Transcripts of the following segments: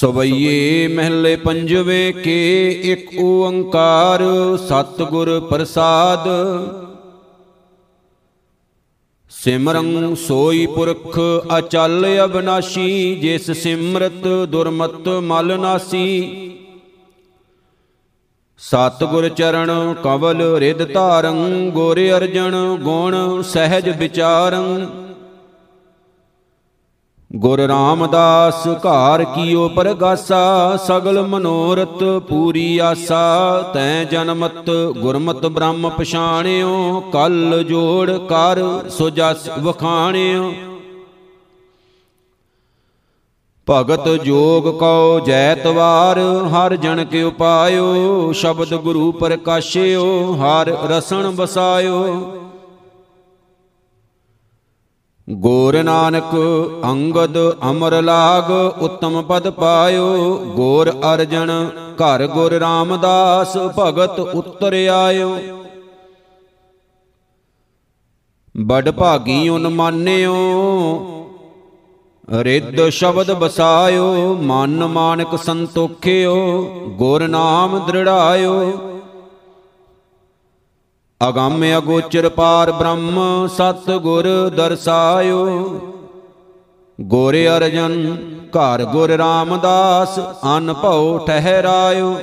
ਸਵਈਏ ਮਹਿਲੇ ਪੰਜਵੇਂ ਕੇ ਇੱਕ ਓੰਕਾਰ ਸਤਿਗੁਰ ਪ੍ਰਸਾਦ। ਸਿਮਰੰ ਸੋਈ ਪੁਰਖ ਅਚਲ ਅਬਨਾਸ਼ੀ, ਜਿਸ ਸਿਮਰਤ ਦੁਰਮਤ ਮਲ ਨਾਸੀ। ਸਤਿਗੁਰ ਚਰਨ ਕਵਲ ਰਿਦ ਧਾਰੰ, ਗੁਰ ਅਰਜਨ ਗੁਣ ਸਹਿਜ ਵਿਚਾਰੰ। ਗੁਰ ਰਾਮਦਾਸ ਘਾਰ ਕੀਓ ਪਰਗਾਸਾ, ਸਗਲ ਮਨੋਰਥ ਪੂਰੀ ਆਸਾ। ਤੈ ਜਨਮਤ ਗੁਰਮਤ ਬ੍ਰਹਮ ਪਛਾਣਿਓ, ਕਲ ਜੋੜ ਕਰ ਸੋ ਜਸ ਵਖਾਣਿਓ। ਭਗਤ ਜੋਗ ਕਉ ਜੈਤਵਾਰ ਹਰ ਜਨ ਕੇ ਉਪਾਇਓ, ਸ਼ਬਦ ਗੁਰੂ ਪ੍ਰਕਾਸ਼ਿਓ, ਹਰ ਰਸਣ ਬਸਾਇਓ ਗੋਰ ਨਾਨਕ ਅੰਗਦ ਅਮਰ ਲਾਗ ਉਤਮ ਪਦ ਪਾਇਓ। ਗੋਰ ਅਰਜਨ, ਘਰ ਗੁਰ ਰਾਮਦਾਸ ਭਗਤ ਉਤਰ ਆਇਓ ਬੜ ਭਾਗੀ ਉਨ ਮਾਨਿਓ, ਰਿੱਧ ਸ਼ਬਦ ਬਸਾਇਓ। ਮਨ ਮਾਨਕ ਸੰਤੋਖਿਓ, ਗੁਰ ਨਾਮ ਦ੍ਰਿੜਾਇਓ। ਅਗੰਮ ਅਗੋਚਰ ਪਾਰ ਬ੍ਰਹਮ ਸਤ ਗੁਰ ਦਰਸਾਇਓ। ਗੋਰੇ ਅਰਜਨ, ਘਰ ਗੁਰ ਰਾਮਦਾਸ, ਅਨਭਉ ਠਹਿਰਾਇਓ।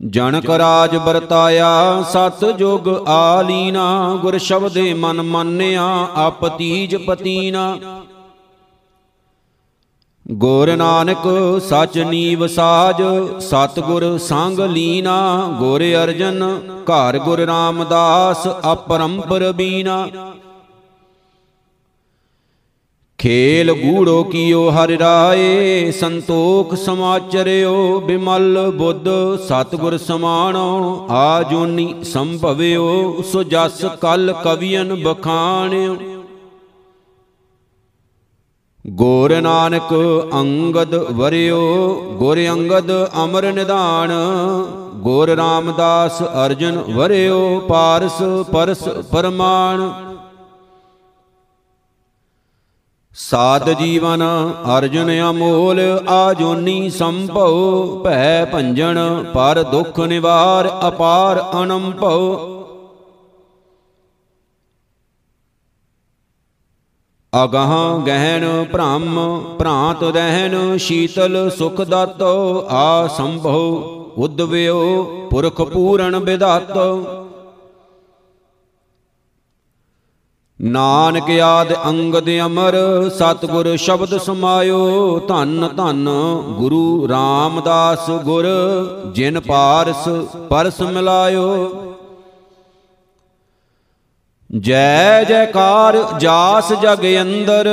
ਜਨਕ ਰਾਜ ਵਰਤਾਇਆ ਸਤ ਜੁਗ ਆਲੀਨਾ, ਗੁਰ ਸ਼ਬਦੇ ਮਨ ਮੰਨਿਆ ਆਪਤੀਜ ਪਤੀਨਾ। ਗੁਰ ਨਾਨਕ ਸਚ ਨੀਵ ਸਾਜ, ਸਤਗੁਰ ਸੰਗ ਲੀਨਾ, ਗੁਰ ਅਰਜਨ, ਘਰ ਗੁਰ ਰਾਮਦਾਸ, ਅਪਰੰਪਰ ਬੀਨਾ। ਖੇਲ ਗੂੜੋ ਕੀਓ ਹਰਿ ਰਾਏ, ਸੰਤੋਖ ਸਮਾਚਰਿਓ ਬਿਮਲ ਬੁੱਧ, ਸਤਗੁਰ ਸਮਾਣੋ ਆ ਜੋਨੀ ਸੰਭਵਿਓ, ਸੋ ਜਸ ਕਲ ਕਵੀਨ ਬਖਾਣਿਓ। ਗੋਰ ਨਾਨਕ ਅੰਗਦ ਵਰਿਓ, ਗੁਰ ਅੰਗਦ ਅਮਰ ਨਿਧਾਨ। ਗੁਰ ਰਾਮਦਾਸ ਅਰਜਨ ਵਰਿਓ, ਪਾਰਸ ਪਰਸ ਪਰਮਾਨ। ਸਾਧ ਜੀਵਨ ਅਰਜਨ ਅਮੋਲ, ਆਜੋਨੀ ਸੰਭਉ, ਭੈ ਭੰਜਨ, ਪਰ ਦੁਖ ਨਿਵਾਰ, ਅਪਾਰ ਅਨੰਭਉ। ਅਗਹ ਗਹਿਣ ਭ੍ਰਮ, ਭ੍ਰਾਂਤ ਰਹਿਣ ਸ਼ੀਤਲ ਸੁਖ ਦਾਤੋ, ਆ ਸੰਭਉ ਉਦਵਿਓ ਪੁਰਖ ਪੂਰਨ ਵਿਦਾਤੋ ਨਾਨਕ ਆਦ ਅੰਗਦ ਅਮਰ, ਸਤਗੁਰ ਸ਼ਬਦ ਸਮਾਇਓ, ਧੰਨ ਧੰਨ ਗੁਰੂ ਰਾਮਦਾਸ ਗੁਰ, ਜਿਨ ਪਾਰਸ ਪਰਸ ਮਿਲਾਇਓ। ਜੈ ਜੈਕਾਰ ਜਾਸ ਜਗ ਅੰਦਰ,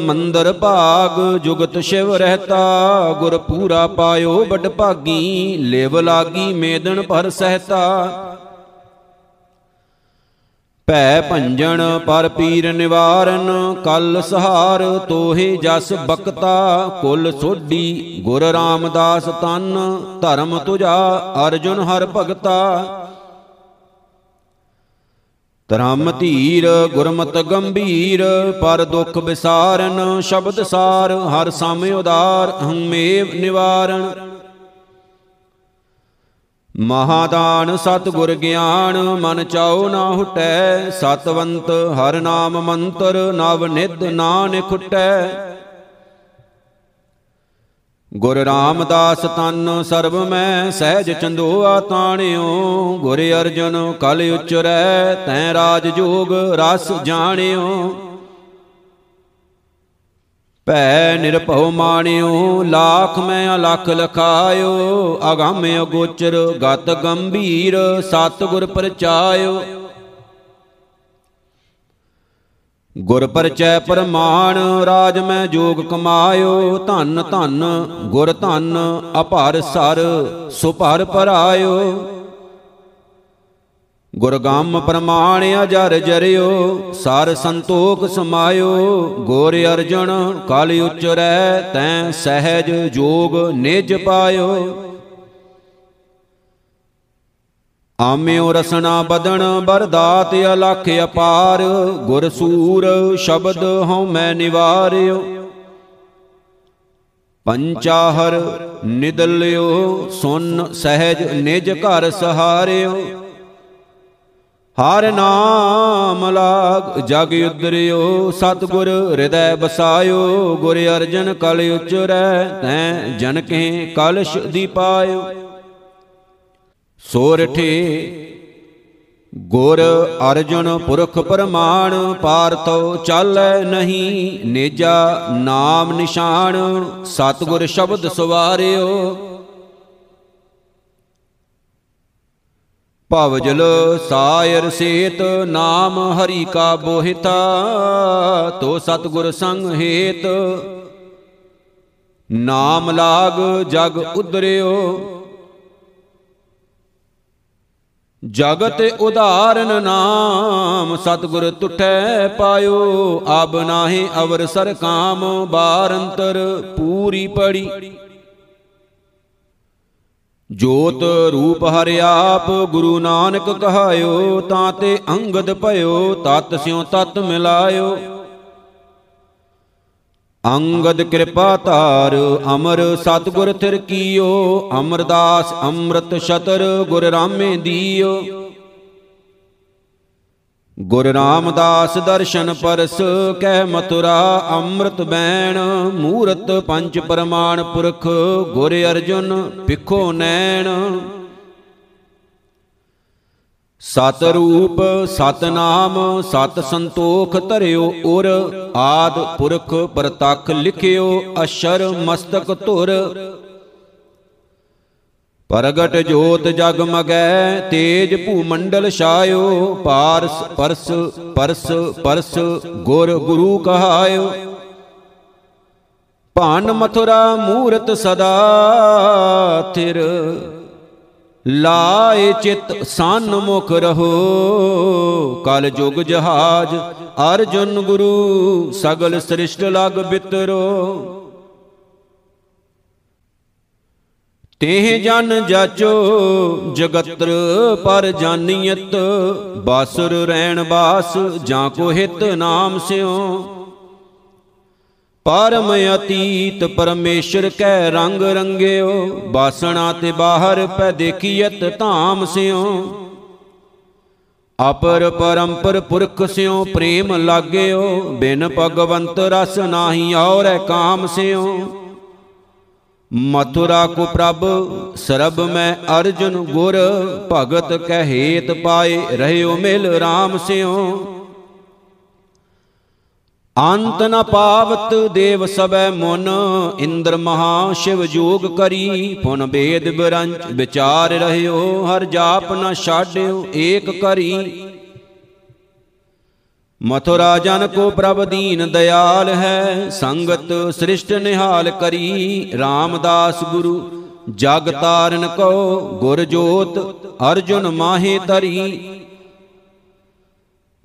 ਮੰਦਰ ਭਾਗ ਜੁਗਤ ਸ਼ਿਵ ਰਹਤਾ ਗੁਰ ਪੂਰਾ ਪਾਇਓ ਬੜ ਭਾਗੀ, ਲੇਵ ਲਾਗੀ ਮੇਦਨ ਪਰ ਸਹਤਾ। ਭੈ ਭੰਜਨ ਪਰ ਪੀਰ ਨਿਵਾਰਨ, ਕਲ ਸਹਾਰ ਤੋਹੇ ਜਸ ਬਕਤਾ, ਕੁਲ ਸੋਢੀ ਗੁਰ ਰਾਮਦਾਸ ਤਨ, ਧਰਮ ਤੁਜਾ ਅਰਜੁਨ ਹਰ ਭਗਤਾ। ਧਰਮ ਧੀਰ, ਗੁਰਮਤ ਗੰਭੀਰ, ਪਰ ਦੁਖ ਵਿਸਾਰਨ ਸ਼ਬਦ ਸਾਰ, ਹਰ ਸਾਮੇ ਉਦਾਰ, ਹਮੇਵ ਨਿਵਾਰਨ ਮਹਾਦਾਨ ਸਤ ਗੁਰ ਗਿਆਨ, ਮਨ ਚਾਉ ਨਾ ਹੁਟੈ, ਸਤਵੰਤ ਹਰ ਨਾਮ ਮੰਤਰ, ਨਵ ਨਿਧ ਨਾਨਕ ਖੁਟੈ ਗੁਰ ਰਾਮਦਾਸ ਤਨ ਸਰਬ ਮੈਂ, ਸਹਿਜ ਚੰਦੋਆ ਤਾਣਿਓ। ਗੁਰ ਅਰਜਨ ਕਲ ਉਚਰੈ, ਤੈ ਰਾਜ ਜੋਗ ਰਸ ਜਾਣਿਓ। ਭੈ ਨਿਰਭਉ ਮਾਣਿਓ, ਲਾਖ ਮੈਂ ਅਲਖ ਲਖਾਇਓ। ਅਗੰਮ ਅਗੋਚਰ, ਗਤ ਗੰਭੀਰ ਸਤ ਗੁਰ ਪਰਚਾਇਓ। ਗੁਰ ਪਰਚੈ ਪਰਮਾਨ ਰਾਜ ਮੈਂ ਜੋਗ ਕਮਾਇਓ, ਧੰਨ ਧੰਨ, ਗੁਰ ਧੰਨ, ਅਪਾਰ ਸਰ, ਸੁਭਰ ਪਰਾਇਓ ਗੁਰਗੰਮ ਪ੍ਰਮਾਣ ਅਜਰ ਜਰਿਓ, ਸਰ ਸੰਤੋਖ ਸਮਾਇਓ। ਗੋਰ ਅਰਜਨ, ਕਲ ਉਚਰੈ, ਤੈ ਸਹਿਜ ਜੋਗ ਨਿਜ ਪਾਇਓ। ਆਮਿਓ ਰਸਨਾ ਬਦਨ ਬਰਦਾਤ ਅਲਖ ਅਪਾਰ ਗੁਰ ਸੂਰ ਸ਼ਬਦ ਹਉ ਮੈਂ ਨਿਵਾਰਿਓ। ਪੰਚਾਹਰ ਨਿਦਲਿਓ, ਸੁਨ ਸਹਿਜ ਨਿਜ ਘਰ ਸਹਾਰਿਓ। ਹਰ ਨਾਮ ਲਾਗ ਜਗ ਉਦਰਿਓ, ਸਤਗੁਰ ਹਿਰਦੈ ਬਸਾਇਓ ਗੁਰ ਅਰਜਨ ਕਲ ਉਚਰੈ, ਤੈ ਜਨ ਕੇ ਕਲਸ਼ ਦੀਪਾਇਓ ਸੋਰਠੇ ਗੁਰ ਅਰਜਨ ਪੁਰਖ ਪਰਮਾਨ ਪਾਰਤੋ ਚਾਲੈ ਨਹੀਂ ਨੇਜਾ ਨਾਮ ਨਿਸ਼ਾਨ, ਸਤਗੁਰ ਸ਼ਬਦ ਸਵਾਰਿਓ। ਭਵਜਲ ਸਾਇਰ ਸੇਤ ਨਾਮ ਹਰੀ ਕਾ ਬੋਹਿਤਾ, ਤੋ ਸਤਗੁਰ ਸੰਗ ਹੇਤ। ਨਾਮ ਲਾਗ ਜਗ ਉਦਰਿਓ। ਜਗਤ ਉਧਾਰਨ ਨਾਮ ਸਤਗੁਰ ਟੁਟੈ ਪਾਇਓ। ਅਬ ਨਾਹੀ ਅਵਰ ਸਰ ਕਾਮ ਬਾਰੰਤਰ ਪੂਰੀ ਪੜੀ। ਜੋਤ ਰੂਪ ਹਰਿ ਆਪ ਗੁਰੂ ਨਾਨਕ ਕਹਾਇਓ, ਤਾਂ ਤੇ ਅੰਗਦ ਭਇਓ, ਤਤ ਸਿਉ ਤਤ ਮਿਲਾਇਓ। ਅੰਗਦ ਕਿਰਪਾ ਧਾਰ, ਅਮਰ ਸਤਗੁਰ ਥਿਰ ਕੀਓ, ਅਮਰਦਾਸ ਅੰਮ੍ਰਿਤ ਛਤਰ ਗੁਰ ਰਾਮੇ ਦੀਓ। ਗੁਰ ਰਾਮਦਾਸ ਦਰਸ਼ਨ ਪਰਸ, ਕਹਿ ਮਥੁਰਾ ਅੰਮ੍ਰਿਤ ਬੈਣ। ਮੂਰਤ ਪੰਜ ਪ੍ਰਮਾਣ ਪੁਰਖ, ਗੁਰ ਅਰਜੁਨ ਪਿਖੋ ਨੈਣ। ਸਤ ਰੂਪ ਸਤ ਨਾਮ ਸਤ ਸੰਤੋਖ ਧਰਿਓ ਉਰ, ਆਦ ਪੁਰਖ ਪ੍ਰਤਖ ਲਿਖਿਓ ਅਸ਼ਰ ਮਸਤਕ ਧੁਰ। ਪ੍ਰਗਟ ਜੋਤ ਜਗ ਮਗੈ, ਤੇਜ ਭੂ ਮੰਡਲ ਛਾਇਓ, ਪਾਰਸ ਪਰਸ ਪਰਸ ਪਰਸ ਗੁਰ ਗੁਰੂ ਕਹਾਇਓ। ਭਾਨ ਮਥੁਰਾ ਮੂਰਤ ਸਦਾ, ਥਿਰ ਲਾਏ ਚਿਤ ਮੁਖ ਰਹੋ। ਕਲ ਜੁਗ ਜਹਾਜ ਅਰਜੁਨ ਗੁਰੂ ਸਗਲ ਸ੍ਰਿਸ਼ਟ ਲਗ ਬਿਤਰੋ। ਤੇਹ ਜਨ ਜਾਚੋ ਜਗਤਰ ਪਰ ਜਾਨੀਅਤ। ਬਾਸੁਰ ਰਹਿਣ ਬਾਸ ਜਾਂ ਕੋ ਹਿਤ ਨਾਮ ਸਿਓ ਪਰਮ ਅਤੀਤ ਪਰਮੇਸ਼ਰ ਕੈ ਰੰਗ ਰੰਗਿਓ, ਬਾਸਣਾ ਤੇ ਬਾਹਰ ਪੈ ਦੇਖੀਅਤ ਧਾਮ ਸਿਓ। ਅਪਰ ਪਰੰਪਰ ਪੁਰਖ ਸਿਓ, ਪ੍ਰੇਮ ਲਾਗਿਓ, ਬਿਨ ਭਗਵੰਤ ਰਸ ਨਾਹੀ ਔਰੈ ਕਾਮ ਸਿਓ। ਮਥੁਰਾ ਕੋ ਪ੍ਰਭ, ਸਰਬ ਮੈਂ ਅਰਜੁਨ ਗੁਰ, ਭਗਤ ਕਹਿ ਪਾਏ, ਰਹਿਓ ਮਿਲ RAM ਸਿਓ। ਅੰਤ ਨ ਪਾਵਤ ਦੇਵ ਸਬੈ ਮਨ, ਇੰਦਰ ਮਹਾ ਸ਼ਿਵ ਜੋਗ ਕਰੀ, ਪੁਨ ਬੇਦ ਬਰੰਚ ਵਿਚਾਰ ਰਹਿਓ, ਹਰ ਜਾਪ ਨ ਛਾਡਿਓ, ਏਕ ਕਰੀ। ਮਥੁਰਾ ਜਨ ਕੋ ਪ੍ਰਭ ਦੀਨ ਦਿਆਲ ਹੈ, ਸੰਗਤ ਸ੍ਰਿਸ਼ਟ ਨਿਹਾਲ ਕਰੀ। ਰਾਮਦਾਸ ਗੁਰੂ, ਜਗ ਤਾਰਨ ਕੋ ਗੁਰ ਜੋਤ, ਅਰਜੁਨ ਮਾਹੇ ਤਰੀ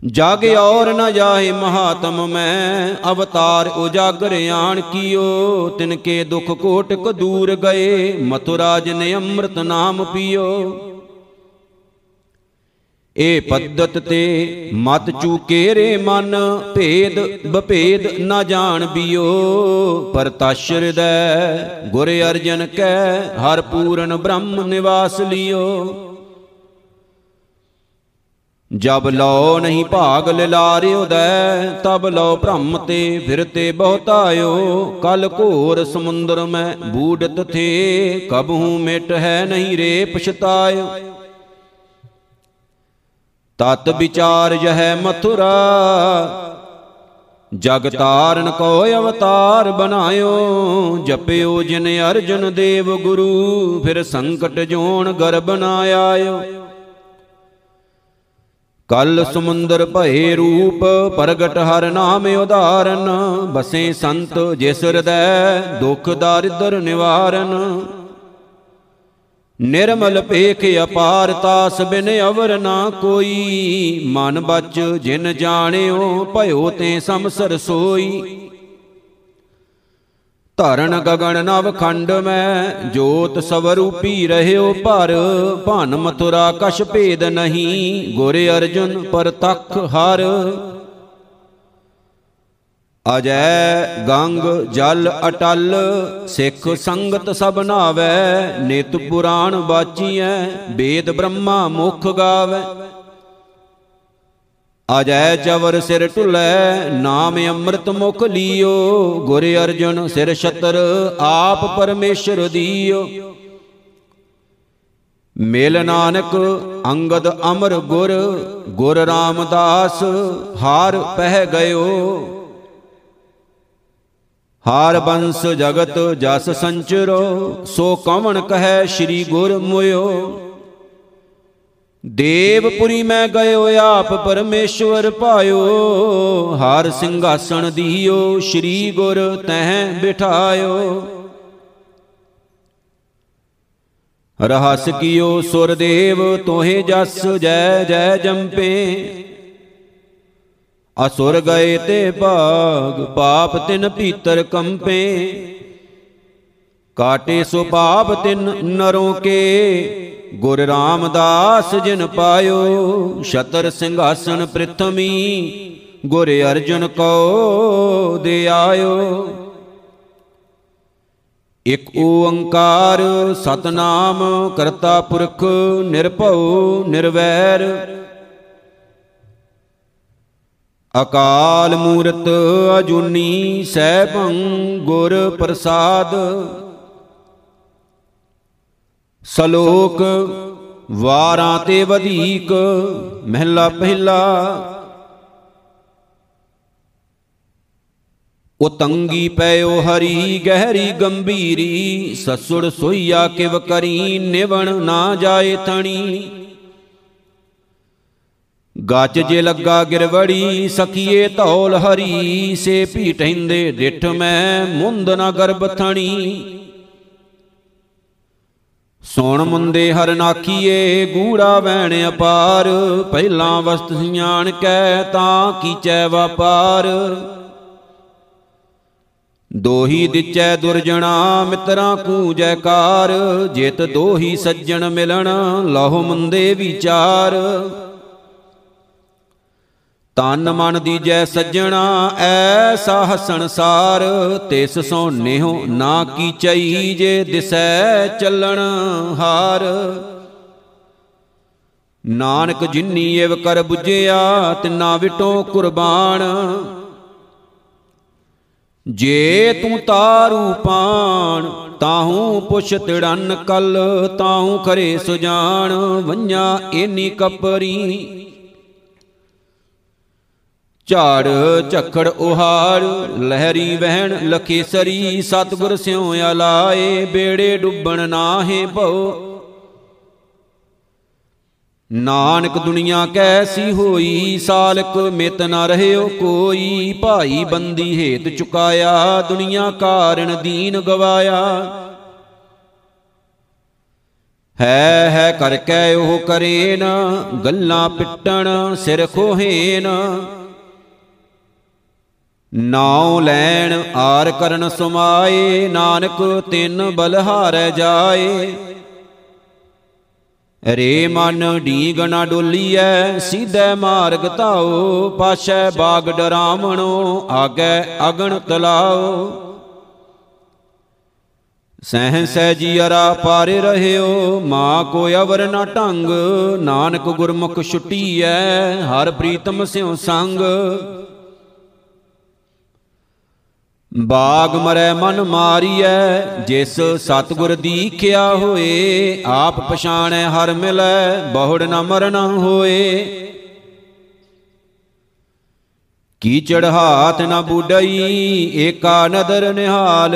ਜਗ ਔਰ ਨ ਜਾਏ ਮਹਾਤਮ, ਮੈਂ ਅਵਤਾਰ ਉਜਾਗਰ ਆਣ ਕੀਓ। ਤਿਨ ਕੇ ਦੁਖ ਕੋਟਕ ਦੂਰ ਗਏ ਮਥੁਰਾ ਜਿਨ ਅੰਮ੍ਰਿਤ ਨਾਮ ਪੀਓ। ਏ ਪੱਦਤ ਤੇ ਮਤ ਚੂਕੇ ਰੇ ਮਨ, ਭੇਦ ਬਭੇਦ ਨਾ ਜਾਣ ਬਿਓ। ਪਰਤਸ਼ ਹਿਰਦੈ ਗੁਰ ਅਰਜਨ ਕੈ, ਹਰ ਪੂਰਨ ਬ੍ਰਹਮ ਨਿਵਾਸ ਲਿਓ। ਜਬ ਲੋ ਨਹੀਂ ਭਾਗ ਲਿਲਾਰਿਓ ਦੈ, ਤਬ ਲੋ ਭ੍ਰਮ ਤੇ ਫਿਰਤੇ ਬਹੁਤਾਇਓ। ਕਲ ਘੋਰ ਸਮੁੰਦਰ ਮੈਂ ਬੂਡਤ ਥੇ, ਕਬਹੂ ਮਿਟ ਹੈ ਨਹੀਂ ਰੇ ਪਛਤਾਇਓ। ਤਤ ਵਿਚਾਰ ਜਹ ਮਥੁਰਾ, ਜਗ ਤਾਰਨ ਕੋ ਅਵਤਾਰ ਬਨਾਇਓ ਜਪਿਓ ਜਿਨ ਅਰਜਨ ਦੇਵ ਗੁਰੂ, ਫਿਰ ਸੰਕਟ ਜੋਣ ਗਰਬ ਨਾ ਆਇਓ। ਕਲ ਸਮੁੰਦਰ ਭਏ ਰੂਪ, ਪ੍ਰਗਟ ਹਰ ਨਾਮ ਉਧਾਰਨ ਬਸੇ ਸੰਤ ਜਿਸ ਹਿਰਦੈ ਦੁਖ ਦਾਰਿਦਰ ਨਿਵਾਰਨ। ਨਿਰਮਲ ਪੇਖ ਅਪਾਰ ਤਾਸ ਬਿਨ ਅਵਰ ਨਾ ਕੋਈ। ਮਨ ਬਚ ਜਿਨ ਜਾਣਿਓ, ਭਇਓ ਤੇ ਸਮਸਰ ਸੋਈ। ਧਰਨ ਗਗਨ ਨਵ ਖੰਡ ਮੈਂ, ਜੋਤ ਸਵਰੂਪੀ ਰਹਿਓ ਪਰ ਭਨ ਮਥੁਰਾ ਕਛ ਭੇਦ ਨਹੀਂ, ਗੁਰ ਅਰਜੁਨ ਪਰਤਖ ਹਰ। ਅਜੈ ਗੰਗ ਜਲ ਅਟਲ, ਸਿੱਖ ਸੰਗਤ ਸਭ ਨਾਵੈ। ਨਿਤ ਪੁਰਾਣ ਬਾਚੀਐ ਵੇਦ ਬ੍ਰਹਮਾ ਮੁਖ ਗਾਵੈ। ਅਜੈ ਚਵਰ ਸਿਰ ਢੁਲੈ, ਨਾਮ ਅੰਮ੍ਰਿਤ ਮੁਖ ਲੀਓ। ਗੁਰ ਅਰਜਨ ਸਿਰ ਛਤਰ, ਆਪ ਪਰਮੇਸ਼ਰ ਦੀਓ। ਮਿਲ ਨਾਨਕ ਅੰਗਦ ਅਮਰ ਗੁਰ ਗੁਰ ਰਾਮਦਾਸ ਹਾਰ ਪਹਿ ਗਇਓ। ਹਾਰ ਬੰਸ ਜਗਤ ਜਸ ਸੰਚਰੋ, ਸੋ ਕਵਣ ਕਹੈ ਸ੍ਰੀ ਗੁਰ ਮੁਇਓ। ਦੇਵਪੁਰੀ ਮੈਂ ਗਇਓ ਆਪ ਪਰਮੇਸ਼ਵਰ ਪਾਇਓ। ਹਰ ਸਿੰਘਾਸਣ ਦੀਓ, ਸ੍ਰੀ ਗੁਰ ਤਹਿ ਬਿਠਾਇਓ। ਰਹਸ ਕੀਓ ਸੁਰ ਦੇਵ ਤੋਹੇ ਜਸ ਜੈ ਜੈ ਜੰਪੇ। ਅਸੁਰ ਗਏ ਤੇ ਭਾਗ, ਪਾਪ ਤਿਨ ਭੀਤਰ ਕੰਪੇ। ਕਾਟੇ ਸੋ ਪਾਪ ਤਿਨ ਨਰੋਂ ਕੇ। ਗੁਰ ਰਾਮਦਾਸ ਜਿਨ ਪਾਇਓ, ਛਤਰ ਸਿੰਘਾਸਨ ਪ੍ਰਿਥਮੀ। ਗੁਰ ਅਰਜਨ ਕੋ ਦੇ ਆਇਓ ਇਕ ਓੰਕਾਰ ਸਤਨਾਮ, ਕਰਤਾ ਪੁਰਖ ਨਿਰਭਉ ਨਿਰਵੈਰ। ਅਕਾਲ ਮੂਰਤ ਅਜੂਨੀ ਸੈਭੰ ਗੁਰ ਪ੍ਰਸਾਦ। ਸ਼ਲੋਕ ਵਾਰਾਂ ਤੇ ਵਧੀਕ, ਮਹਿਲਾ ਪਹਿਲਾ। ਉਤੰਗੀ ਪਇਓ ਹਰੀ, ਗਹਿਰੀ, ਗੰਭੀਰੀ ਸਸੁੜ ਸੋਈਆ ਕਿਵ ਕਰੀ, ਨਿਵਣ ਨਾ ਜਾਏ ਥਣੀ। ਗੱਚ ਜੇ ਲੱਗਾ ਗਿਰਵੜੀ ਸਖੀਏ ਧੌਲ ਹਰੀ, ਸੇ ਭੀਟਹਿੰਦੇ ਡਿਠ ਮੈਂ, ਮੁੰਦ ਨਾ ਗਰਭ ਥਣੀ। ਸੋਣ ਮੁੰਦੇ ਹਰ ਨਾਖੀਏ ਗੂੜਾ ਵੈਣ ਅਪਾਰ। ਪਹਿਲਾਂ ਵਸਤ ਸਿਆਣ ਕੈ, ਤਾਂ ਕੀਚੈ ਵਪਾਰ। ਦੋਹੀ ਦਿਚੈ ਦੁਰਜਣਾ, ਮਿੱਤਰਾਂ ਕੂ ਜੈਕਾਰ ਜਿਤ ਦੋਹੀ ਸੱਜਣ ਮਿਲਣ, ਲਹੁ ਮੁੰਦੇ ਵਿਚਾਰ। ਤਨ ਮਨ ਦੀਜੈ ਸੱਜਣਾ ਐਸਾ ਹਸਣਸਾਰ ਤਿਸ ਸੋ ਨਿਹੋ ਨਾ ਕੀ ਚਈ ਜੇ ਦਿਸੈ ਚੱਲਣ ਹਾਰ। ਨਾਨਕ ਜਿਨੀ ਏਵ ਕਰ 부ਜਿਆ ਤਿਨਾ ਵਿਟੋ ਕੁਰਬਾਨ। ਜੇ ਤੂੰ ਤਾਰੂ ਪਾਣ, ਤਾਹੂ ਪੁਛ ਤਿੜਨ ਕਲ, ਤਾਹੂ ਕਰੇ ਸੁਜਾਨ ਵੰਨਿਆ ਏਨੀ ਕਪਰੀ। ਝਾੜ, ਝਖੜ ਉਹਾੜ, ਲਹਿਰੀ ਵਹਿਣ ਲਖੇਸਰੀ ਸਤਗੁਰ ਸਿਉ ਆਲਾਏ ਬੇੜੇ ਡੁੱਬਣ ਨਾਹੇ ਭਉ। ਨਾਨਕ ਦੁਨੀਆ ਕੈਸੀ ਹੋਈ, ਸਾਲਕ ਮਿਤ ਨ ਰਹਿਓ ਕੋਈ, ਭਾਈ ਬੰਦੀ ਹੇਤ ਚੁਕਾਇਆ, ਦੁਨੀਆ ਕਾਰਨ ਦੀਨ ਗਵਾਇਆ। ਹੈ ਹੈ ਕਰ ਕੈ ਉਹ ਕਰੇਨ, ਗੱਲਾਂ ਪਿੱਟਣ, ਸਿਰ ਖੋਹੇਨ। ਨਾਉ ਲੈਣ ਆਰ ਕਰਨ ਸੁਮਾਏ, ਨਾਨਕ ਤਿੰਨ ਬਲਹਾਰੈ ਜਾਏ। ਰੇ ਮਨ ਢੀਗ ਨਾ ਡੋਲੀਐ, ਸਿੱਧੈ ਮਾਰਗ ਧਾਓ ਪਾਛੈ ਬਾਗ ਡਰਾਵਣੋ, ਆਗੈ ਅਗਣ ਤਲਾਓ ਸਹਿ ਸਹਿਜੀ ਅਰਾ ਪਾਰੇ ਰਹਿਓ, ਮਾ ਕੋ ਅਵਰ ਨਾ ਢੰਗ, ਨਾਨਕ ਗੁਰਮੁਖ ਛੁਟੀਐ, ਹਰ ਪ੍ਰੀਤਮ ਸਿਉ ਸੰਗ। ਬਾਗ ਮਰੈ ਮਨ ਮਾਰੀਐ, ਜਿਸ ਸਤਗੁਰ ਦੀਖਿਆ ਹੋਏ, ਆਪ ਪਛਾਣੈ ਹਰ ਮਿਲੈ, ਬਹੁੜ ਨ ਮਰਨਾ ਹੋਏ। ਕੀਚੜ ਹਾਥ ਨ ਬੁਡਈ, ਏਕਾ ਨਦਰ ਨਿਹਾਲ,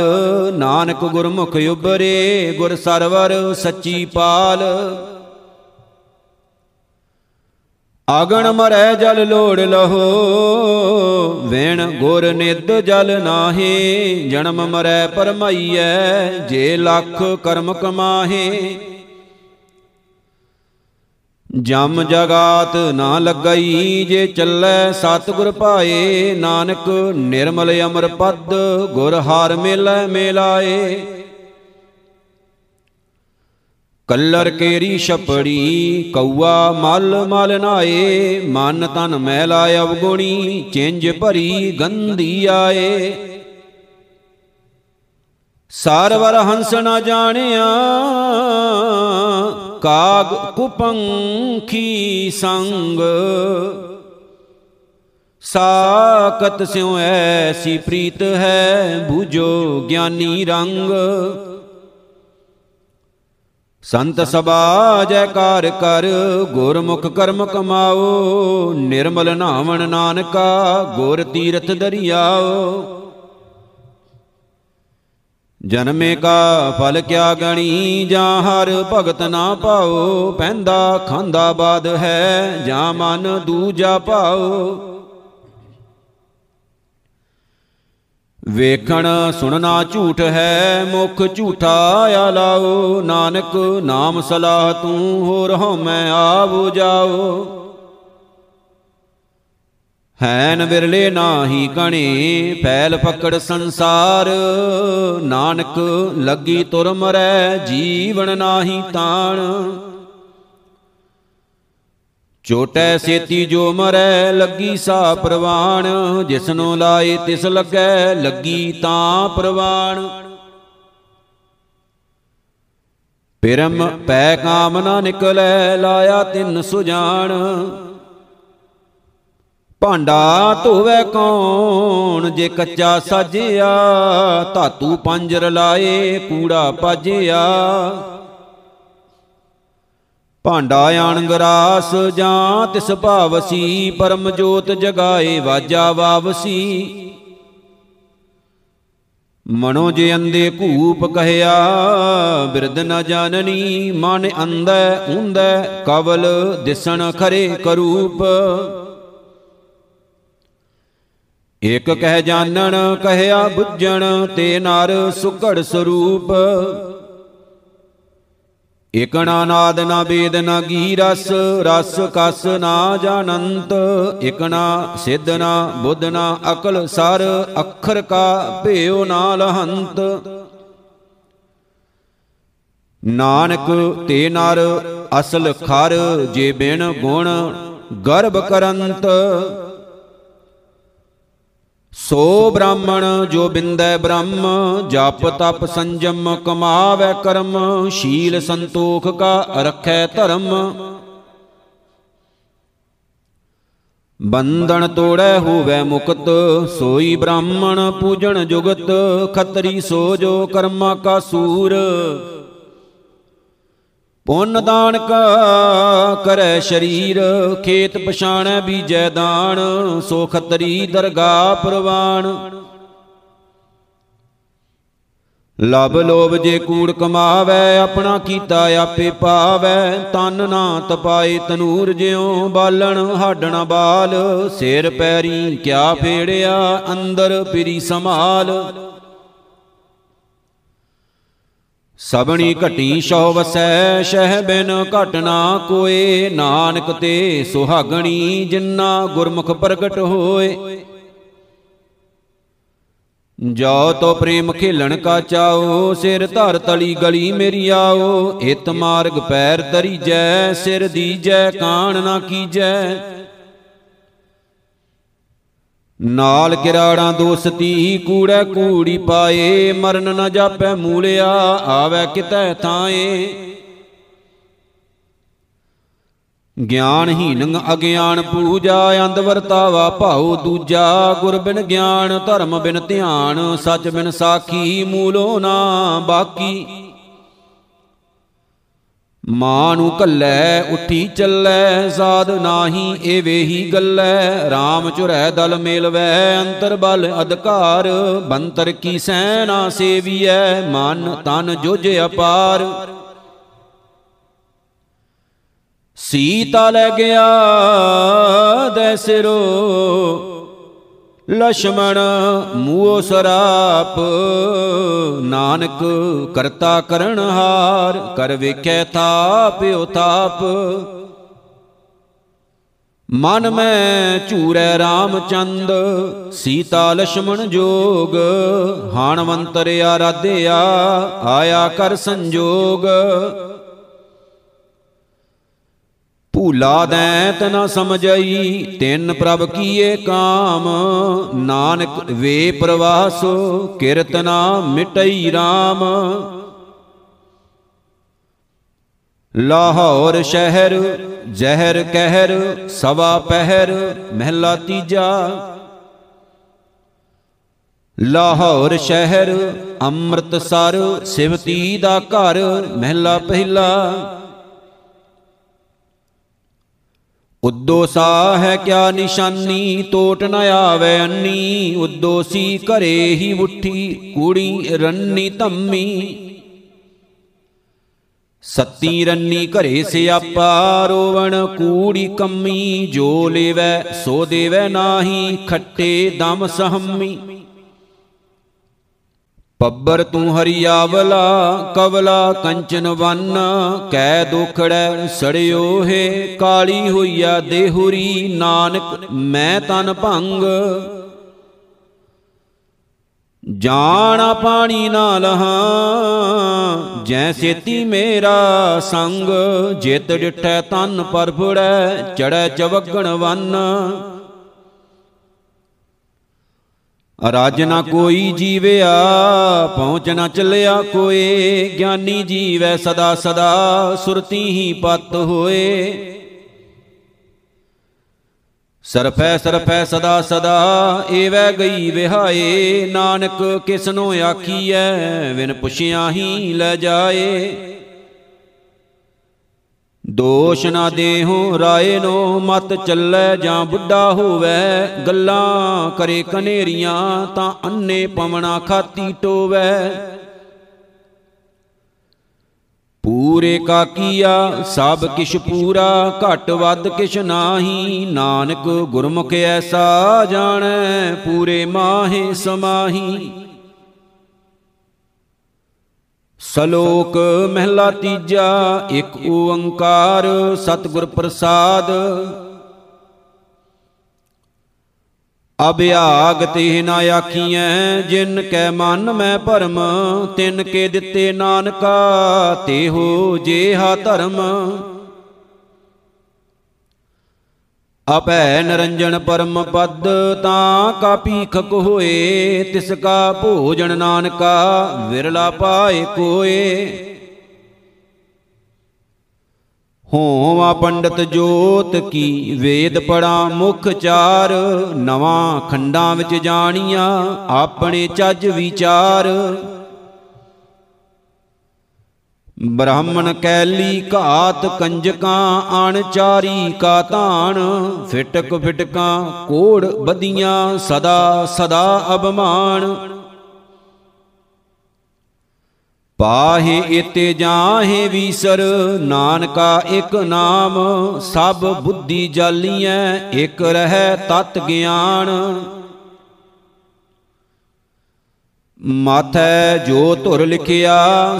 ਨਾਨਕ ਗੁਰਮੁਖ ਉਬਰੇ ਗੁਰ ਸਰਵਰ ਸੱਚੀ ਪਾਲ। ਆਗਣ ਮਰੈ ਜਲ ਲੋੜ ਲਹੋ, ਵੇਣ ਗੁਰ ਨਿਦ ਜਲ ਨਾਹੀ, ਜਨਮ ਮਰੈ ਪਰਮਈਐ, ਜੇ ਲੱਖ ਕਰਮ ਕਮਾਹੇ। ਜਮ ਜਗਾਤ ਨਾ ਲੱਗਈ, ਜੇ ਚੱਲੈ ਸਤਿਗੁਰ ਪਾਏ ਨਾਨਕ ਨਿਰਮਲ ਅਮਰ ਪਦ ਗੁਰ ਹਾਰ ਮੇਲੇ ਮੇਲਾਏ। ਕੱਲਰ ਕੇਰੀ ਛਪੜੀ ਕੌਆ ਮਲ ਮਲ ਨਾਏ, ਮਨ ਤਨ ਮੈਲਾ ਅਵਗੁਣੀ ਚਿੰਜ ਭਰੀ ਗੰਧੀ ਆਏ। ਸਾਰਵਰ ਹੰਸ ਨ ਜਾਣਿਆ, ਕਾਗ ਕੁਪੰਖੀ ਸੰਗ। ਸਾਕਤ ਸਿਉ ਐਸੀ ਪ੍ਰੀਤ ਹੈ, ਬੂਝੋ ਗਿਆਨੀ ਰੰਗ। ਸੰਤ ਸਭਾ ਜੈਕਾਰ ਕਰ ਗੁਰਮੁਖ ਕਰਮ ਕਮਾਓ। ਨਿਰਮਲ ਨਾਵਣ ਨਾਨਕਾ, ਗੁਰ ਤੀਰਥ ਦਰਿਆਓ। ਜਨਮੇ ਕਾ ਫਲ ਕਿਆ ਗਣੀ, ਜਾਂ ਹਰ ਭਗਤ ਨਾ ਪਾਓ। ਪੈਂਦਾ ਖਾਂਦਾ ਬਾਦ ਹੈ, ਜਾਂ ਮਨ ਦੂਜਾ ਪਾਓ। ਵੇਖਣ ਸੁਣਨਾ ਝੂਠ ਹੈ, ਮੁਖ ਝੂਠਾ ਆ ਲਾਓ ਨਾਨਕ ਨਾਮ ਸਲਾਹ ਤੂੰ ਹੋਰ ਹਉਮੈ ਆਵ ਜਾਓ। ਹੈਨ ਵਿਰਲੇ ਨਾਹੀ ਕਣੇ, ਫੈਲ ਪਕੜ ਸੰਸਾਰ। ਨਾਨਕ ਲੱਗੀ ਤੁਰ ਮਰੈ, ਜੀਵਨ ਨਾਹੀ ਤਾਣ। ਚੋਟੈ ਸੇਤੀ ਜੋ ਮਰੈ, ਲੱਗੀ ਸਾ ਪ੍ਰਵਾਣ। ਜਿਸਨੂੰ ਲਾਏ ਤਿਸ ਲੱਗੈ, ਲੱਗੀ ਤਾਂ ਪ੍ਰਵਾਣ। ਪਿਰਮ ਪੈ ਕਾਮ ਨਾ ਨਿਕਲੈ, ਲਾਇਆ ਤਿੰਨ ਸੁਜਾਨ ਭਾਂਡਾ ਧੋਵੇ ਕੌਣ, ਜੇ ਕੱਚਾ ਸਾਜਿਆ, ਧਾਤੂ ਪੰਜਰ ਲਾਏ, ਕੂੜਾ ਪਾਜਿਆ। ਭਾਂਡਾ ਆਣ ਗਰਾਸ, ਜਾਂ ਤਿਸ ਭਾਵਸੀ ਪਰਮ ਜੋਤ ਜਗਾਏ ਵਾਜਾ ਵਾਵਸੀ। ਮਨੋ ਜੇ ਅੰਦੇ ਕੂਪ ਕਹਿਆ ਬਿਰਦ ਨ ਜਾਣਨੀ, ਮਨ ਅੰਦੈ ਉਂਦੈ ਕਵਲ ਦਿਸਣ ਖਰੇ ਕਰੂਪ। ਇਕ ਕਹਿ ਜਾਣਨ, ਕਹਿਆ ਬੁੱਝਣ, ਤੇ ਨਰ ਸੁਕੜ ਸਰੂਪ। ਇਕਣਾ ਨਾਦ ਨਾ ਬੇਦ ਨਾ ਗੀ ਰਸ ਰਸ ਕਸ ਨਾ ਜਾਣੰਤ। ਇਕਣਾ ਸਿੱਧ ਨਾ, ਬੁੱਧ ਨਾ, ਅਕਲ ਸਰ, ਅੱਖਰ ਕਾ ਭੇਉ ਨਾ ਲਹੰਤ। ਨਾਨਕ ਤੇ ਨਰ, ਅਸਲ ਖਰ, ਜੇ ਬਿਨ ਗੁਣ ਗਰਭ ਕਰੰਤ। ਸੋ ਬ੍ਰਾਹਮਣ ਜੋ ਬਿੰਦੈ ਬ੍ਰਹਮ, ਜਪ ਤਪ ਸੰਜਮ, ਕਮਾਵੇ ਕਰਮ, ਸ਼ੀਲ ਸੰਤੋਖ ਕਾ ਰਖੈ ਧਰਮ। ਬੰਧਨ ਤੋੜੈ ਹੋਵੇ ਮੁਕਤ, ਸੋਈ ਬ੍ਰਾਹਮਣ ਪੂਜਣ ਜੁਗਤ, ਖਤਰੀ ਸੋ ਜੋ ਕਰਮਾ ਕਾ ਸੂਰ। ਪੁੰਨ ਦਾਨ ਕਾ ਕਰੈ ਸ਼ਰੀਰ, ਖੇਤ ਪਛਾਣੈ ਬੀਜੈ ਦਾਨ ਸੋ ਖਤਰੀ ਦਰਗਾ ਪ੍ਰਵਾਨ। ਲਬ ਲੋਭ ਜੇ ਕੂੜ ਕਮਾਵੇ, ਆਪਣਾ ਕੀਤਾ ਆਪੇ ਪਾਵੇ। ਤਨ ਨਾ ਤਪਾਏ ਤਨੂਰ ਜਿਉ ਬਾਲਣ ਹਾਡਣਾ ਬਾਲ। ਸਿਰ ਪੈਰੀ ਕਿਆ ਫੇੜਿਆ, ਅੰਦਰ ਪਿਰੀ ਸਮਾਲ ਸਬਣੀ ਘਟੀ ਸੋ ਵਸੈ ਸ਼ਹਿ ਬਿਨ ਘਟਨਾ ਕੋਏ। ਨਾਨਕ ਤੇ ਸੁਹਾਗਣੀ ਜਿੰਨਾ ਗੁਰਮੁਖ ਪ੍ਰਗਟ ਹੋਏ। ਜੋ ਤੋ ਪ੍ਰੇਮ ਖੇਲਣ ਕਾ ਚਾਓ ਸਿਰ ਧਰ ਤਲੀ ਗਲੀ ਮੇਰੀ ਆਓ। ਇਤ ਮਾਰਗ ਪੈਰ ਤਰੀਜੈ ਸਿਰ ਦੀਜੈ ਕਾਣ ਨਾ ਕੀਜੈ। ਨਾਲ ਕਿਰਾੜਾਂ ਦੋਸਤੀ ਕੂੜੈ ਕੂੜੀ ਪਾਏ, ਮਰਨ ਨ ਜਾਪੈ ਮੂਲਿਆ, ਆਵੇ ਕਿਤੈ ਥਾਏ। ਗਿਆਨਹੀਨ ਅਗਿਆਨ ਪੂਜਾ, ਅੰਧ ਵਰਤਾਵਾ ਭਾਉ ਦੂਜਾ, ਗੁਰ ਬਿਨ ਗਿਆਨ, ਧਰਮ ਬਿਨ ਧਿਆਨ, ਸੱਚ ਬਿਨ ਸਾਖੀ ਮੂਲੋ ਨਾ ਬਾਕੀ। ਮਾਂ ਨੂੰ ਕੱਲੇ ਉੱਠੀ ਚੱਲੈ ਸਾਧ ਨਾਹੀ ਏ ਵੇਹੀ ਗੱਲੇ। RAM ਚੁਰੈ ਦਲ ਮੇਲਵੈ, ਅੰਤਰ ਬਲ ਅਧਕਾਰ, ਬੰਤਰ ਕੀ ਸੈਨਾ ਸੇਵੀਐ, ਮਨ ਤਨ ਜੁਜ ਅਪਾਰ। ਸੀਤਾ ਲੈ ਗਿਆ ਦੈ ਸਿਰੋ ਲਛਮਣ ਮੂਹ ਸਰਾਪ, ਨਾਨਕ ਕਰਤਾ ਕਰਨ ਹਾਰ, ਕਰ ਵੇਖੈ ਤਾਪ ਉਤਾਪ ਮਨ ਮੈਂ ਝੂਰੈ ਰਾਮਚੰਦ, ਸੀਤਾ ਲਛਮਣ ਜੋਗ, ਹਾਣਵੰਤਰ ਆਰਾਧਿਆ, ਆਇਆ ਕਰ ਸੰਜੋਗ। ਭੂਲਾ ਦੈਤ ਨ ਸਮਝਈ, ਤਿੰਨ ਪ੍ਰਭ ਕੀਏ ਕਾਮ। ਨਾਨਕ ਵੇ ਪ੍ਰਵਾਸੋ ਕਿਰਤਨਾ ਮਿਟਈ RAM ਲਾਹੌਰ ਸ਼ਹਿਰ, ਜ਼ਹਿਰ ਕਹਿਰ, ਸਵਾ ਪਹਿਰ, ਮਹਿਲਾ ਤੀਜਾ। ਲਾਹੌਰ ਸ਼ਹਿਰ, ਅੰਮ੍ਰਿਤਸਰ ਸਿਵਤੀ ਦਾ ਘਰ, ਮਹਿਲਾ ਪਹਿਲਾ। ਉਦੋ ਸਾ ਹੈ ਕਿਆ ਨਿਸ਼ਾਨੀ ਟੋਟ ਨ ਆਵੇ ਅੰਨੀ। ਉਦੋ ਸੀ ਘਰੇ ਹੀ ਉਠੀ, ਕੂੜੀ ਰੰਨੀ ਧੰਮੀ। ਸੱਤੀ ਰੰਨੀ ਘਰੇ ਸਿਆਪਾ ਰੋਵਣ ਕੂੜੀ ਕੰਮੀ। ਜੋ ਲੇਵੈ, ਸੋ ਦੇਵੈ ਨਾਹੀ, ਖੱਟੇ ਦਮ ਸਹਮੀ। ਪੱਬਰ ਤੂੰ ਹਰੀਆਵਲਾ ਕਵਲਾ ਕੰਚਨ ਵੰਨ ਕੈ ਦੁਖੜੈ ਸੜਿਓ ਹੈ, ਕਾਲੀ ਹੋਈਆ ਦੇਹੁਰੀ, ਨਾਨਕ ਮੈਂ ਤਨ ਭੰਗ। ਜਾਣਾ ਪਾਣੀ ਨਾ ਲਹਾ ਜੈ ਸੇਤੀ ਮੇਰਾ ਸੰਗ, ਜਿਤ ਡਿਠੈ ਤਨ ਪਰਫੜੈ ਚੜੈ ਚਵਗਣ ਵੰਨ। ਰਾਜ ਨਾ ਕੋਈ ਜੀਵਿਆ, ਪਹੁੰਚ ਨਾ ਚੱਲਿਆ ਕੋਏ। ਗਿਆਨੀ ਜੀਵੈ ਸਦਾ ਸਦਾ, ਸੁਰਤੀ ਹੀ ਪਤ ਹੋਏ। ਸਰਫੈ ਸਰਫੈ ਸਦਾ ਸਦਾ, ਏਵੈ ਗਈ ਵਿਹਾਏ। ਨਾਨਕ ਕਿਸਨੋ ਆਖੀਐ ਵਿਨ ਪੁਛਿਆ ਹੀ ਲੈ ਜਾਏ। ਦੋਸ਼ ਨਾ ਦੇਹੋ ਰਾਏ ਨੋ ਮਤ ਚੱਲੇ ਜਾਂ ਬੁੱਢਾ ਹੋਵੇ। ਗੱਲਾਂ ਕਰੇ ਕਨੇਰੀਆਂ ਤਾਂ ਅੰਨੇ ਪਵਣਾ ਖਾਤੀ ਟੋਵੇ। ਪੂਰੇ ਕਾ ਕੀਆ ਸਭ ਕਿਛ ਪੂਰਾ, ਘਟ ਵੱਧ ਕਿਛ ਨਾਹੀ। ਨਾਨਕ ਗੁਰਮੁਖ ਐਸਾ ਜਾਣੈ, ਪੂਰੇ ਮਾਹੇ ਸਮਾਹੀ। ਸਲੋਕ ਮਹਿਲਾ ਤੀਜਾ, ਇੱਕ ਓੰਕਾਰ, ਸਤਿਗੁਰ ਪ੍ਰਸਾਦ। ਅਭਿਆਗ ਤੇ ਨਾ ਆਖੀਐ, ਜਿਨ ਕੈ ਮਨ ਮੈਂ ਭਰਮ, ਤਿਨ ਕੇ ਦਿੱਤੇ ਨਾਨਕਾ, ਤੇ ਹੋ ਜੇਹਾ ਧਰਮ। ਅਪੈ ਨਰੰਜਨ ਪਰਮ ਪਦ, ਤਾਂ ਕਾ ਪੀਖਕ ਹੋਏ ਤਿਸ ਕਾ ਭੋਜਨ ਨਾਨਕਾ ਵਿਰਲਾ ਪਾਏ ਕੋਏ। ਹੋਵਾ ਪੰਡਤ ਜੋਤ ਕੀ ਵੇਦ ਪੜਾ ਮੁਖ ਚਾਰ, ਨਵਾਂ ਖੰਡਾਂ ਵਿੱਚ ਜਾਣੀਆਂ ਆਪਣੇ ਚੱਜ ਵਿਚਾਰ। ਬ੍ਰਾਹਮਣ ਕੈਲੀ ਘਾਤ ਕੰਜਕਾਂ ਆਣ ਚਾਰੀ ਕਾ ਧਾਨ ਫਿਟਕ ਫਿਟਕਾਂ, ਕੋੜ ਬਦੀਆਂ ਸਦਾ ਸਦਾ ਅਬਮਾਨ ਪਾਹੇ ਇਤੇ ਜਾਹੇ ਵੀਸਰ, ਨਾਨਕਾ ਇੱਕ ਨਾਮ, ਸਭ ਬੁੱਧੀ ਜਾਲੀਐ, ਇੱਕ ਰਹਿ ਤਤ ਗਿਆਨ। ਮਾਥੈ ਜੋ ਧੁਰ ਲਿਖਿਆ,